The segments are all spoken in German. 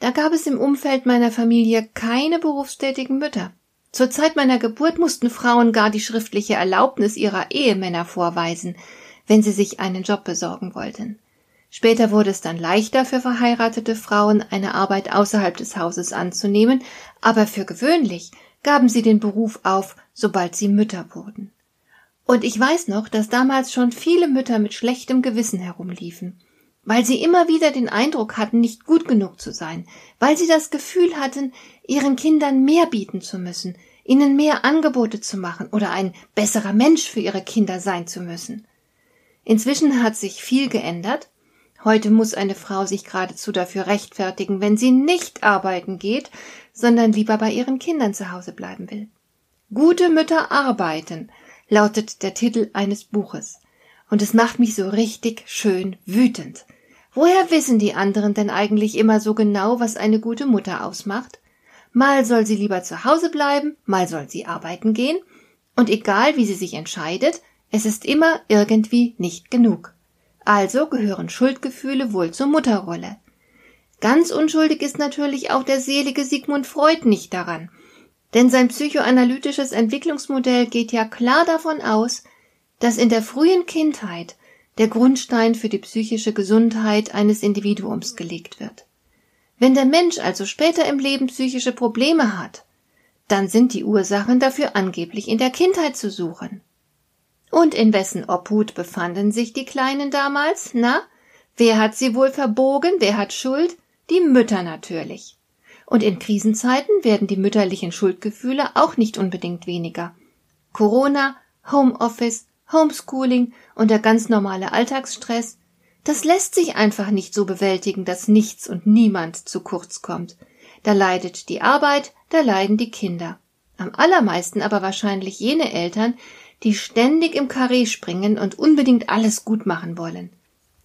da gab es im Umfeld meiner Familie keine berufstätigen Mütter. Zur Zeit meiner Geburt mussten Frauen gar die schriftliche Erlaubnis ihrer Ehemänner vorweisen, wenn sie sich einen Job besorgen wollten. Später wurde es dann leichter für verheiratete Frauen, eine Arbeit außerhalb des Hauses anzunehmen, aber für gewöhnlich gaben sie den Beruf auf, sobald sie Mütter wurden. Und ich weiß noch, dass damals schon viele Mütter mit schlechtem Gewissen herumliefen weil sie immer wieder den Eindruck hatten, nicht gut genug zu sein, weil sie das Gefühl hatten, ihren Kindern mehr bieten zu müssen, ihnen mehr Angebote zu machen oder ein besserer Mensch für ihre Kinder sein zu müssen. Inzwischen hat sich viel geändert. Heute muss eine Frau sich geradezu dafür rechtfertigen, wenn sie nicht arbeiten geht, sondern lieber bei ihren Kindern zu Hause bleiben will. Gute Mütter arbeiten lautet der Titel eines Buches. Und es macht mich so richtig schön wütend. Woher wissen die anderen denn eigentlich immer so genau, was eine gute Mutter ausmacht? Mal soll sie lieber zu Hause bleiben, mal soll sie arbeiten gehen, und egal wie sie sich entscheidet, es ist immer irgendwie nicht genug. Also gehören Schuldgefühle wohl zur Mutterrolle. Ganz unschuldig ist natürlich auch der selige Sigmund Freud nicht daran, denn sein psychoanalytisches Entwicklungsmodell geht ja klar davon aus, dass in der frühen Kindheit der Grundstein für die psychische Gesundheit eines Individuums gelegt wird. Wenn der Mensch also später im Leben psychische Probleme hat, dann sind die Ursachen dafür angeblich in der Kindheit zu suchen. Und in wessen Obhut befanden sich die Kleinen damals? Na, wer hat sie wohl verbogen? Wer hat Schuld? Die Mütter natürlich. Und in Krisenzeiten werden die mütterlichen Schuldgefühle auch nicht unbedingt weniger. Corona, Homeoffice, Homeschooling und der ganz normale Alltagsstress, das lässt sich einfach nicht so bewältigen, dass nichts und niemand zu kurz kommt. Da leidet die Arbeit, da leiden die Kinder. Am allermeisten aber wahrscheinlich jene Eltern, die ständig im Karree springen und unbedingt alles gut machen wollen.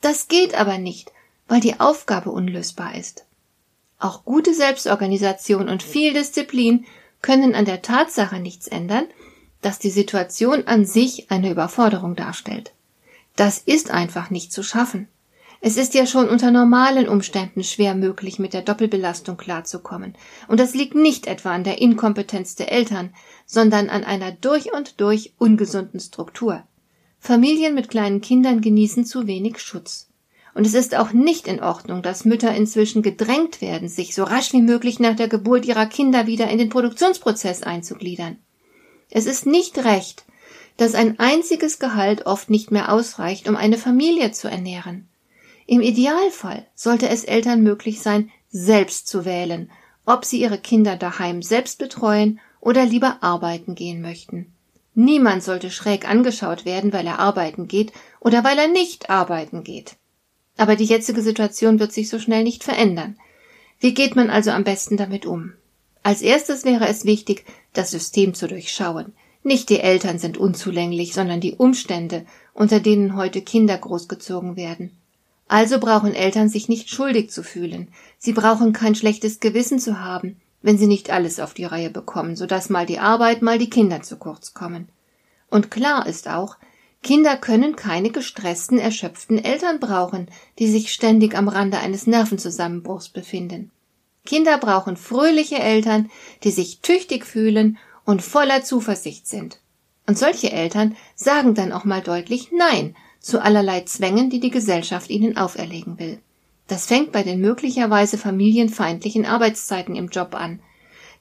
Das geht aber nicht, weil die Aufgabe unlösbar ist. Auch gute Selbstorganisation und viel Disziplin können an der Tatsache nichts ändern, dass die Situation an sich eine Überforderung darstellt. Das ist einfach nicht zu schaffen. Es ist ja schon unter normalen Umständen schwer möglich, mit der Doppelbelastung klarzukommen. Und das liegt nicht etwa an der Inkompetenz der Eltern, sondern an einer durch und durch ungesunden Struktur. Familien mit kleinen Kindern genießen zu wenig Schutz. Und es ist auch nicht in Ordnung, dass Mütter inzwischen gedrängt werden, sich so rasch wie möglich nach der Geburt ihrer Kinder wieder in den Produktionsprozess einzugliedern. Es ist nicht recht, dass ein einziges Gehalt oft nicht mehr ausreicht, um eine Familie zu ernähren. Im Idealfall sollte es Eltern möglich sein, selbst zu wählen, ob sie ihre Kinder daheim selbst betreuen oder lieber arbeiten gehen möchten. Niemand sollte schräg angeschaut werden, weil er arbeiten geht oder weil er nicht arbeiten geht. Aber die jetzige Situation wird sich so schnell nicht verändern. Wie geht man also am besten damit um? Als erstes wäre es wichtig, das System zu durchschauen. Nicht die Eltern sind unzulänglich, sondern die Umstände, unter denen heute Kinder großgezogen werden. Also brauchen Eltern sich nicht schuldig zu fühlen. Sie brauchen kein schlechtes Gewissen zu haben, wenn sie nicht alles auf die Reihe bekommen, so dass mal die Arbeit, mal die Kinder zu kurz kommen. Und klar ist auch, Kinder können keine gestressten, erschöpften Eltern brauchen, die sich ständig am Rande eines Nervenzusammenbruchs befinden. Kinder brauchen fröhliche Eltern, die sich tüchtig fühlen und voller Zuversicht sind. Und solche Eltern sagen dann auch mal deutlich Nein zu allerlei Zwängen, die die Gesellschaft ihnen auferlegen will. Das fängt bei den möglicherweise familienfeindlichen Arbeitszeiten im Job an.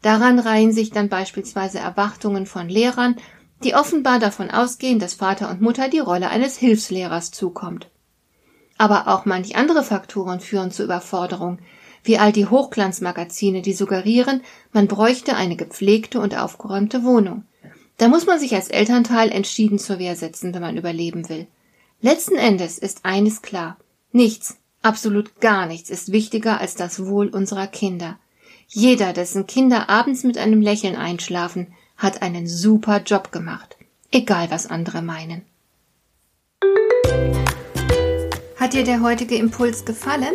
Daran reihen sich dann beispielsweise Erwartungen von Lehrern, die offenbar davon ausgehen, dass Vater und Mutter die Rolle eines Hilfslehrers zukommt. Aber auch manch andere Faktoren führen zur Überforderung, wie all die Hochglanzmagazine, die suggerieren, man bräuchte eine gepflegte und aufgeräumte Wohnung. Da muss man sich als Elternteil entschieden zur Wehr setzen, wenn man überleben will. Letzten Endes ist eines klar. Nichts, absolut gar nichts ist wichtiger als das Wohl unserer Kinder. Jeder, dessen Kinder abends mit einem Lächeln einschlafen, hat einen super Job gemacht. Egal was andere meinen. Hat dir der heutige Impuls gefallen?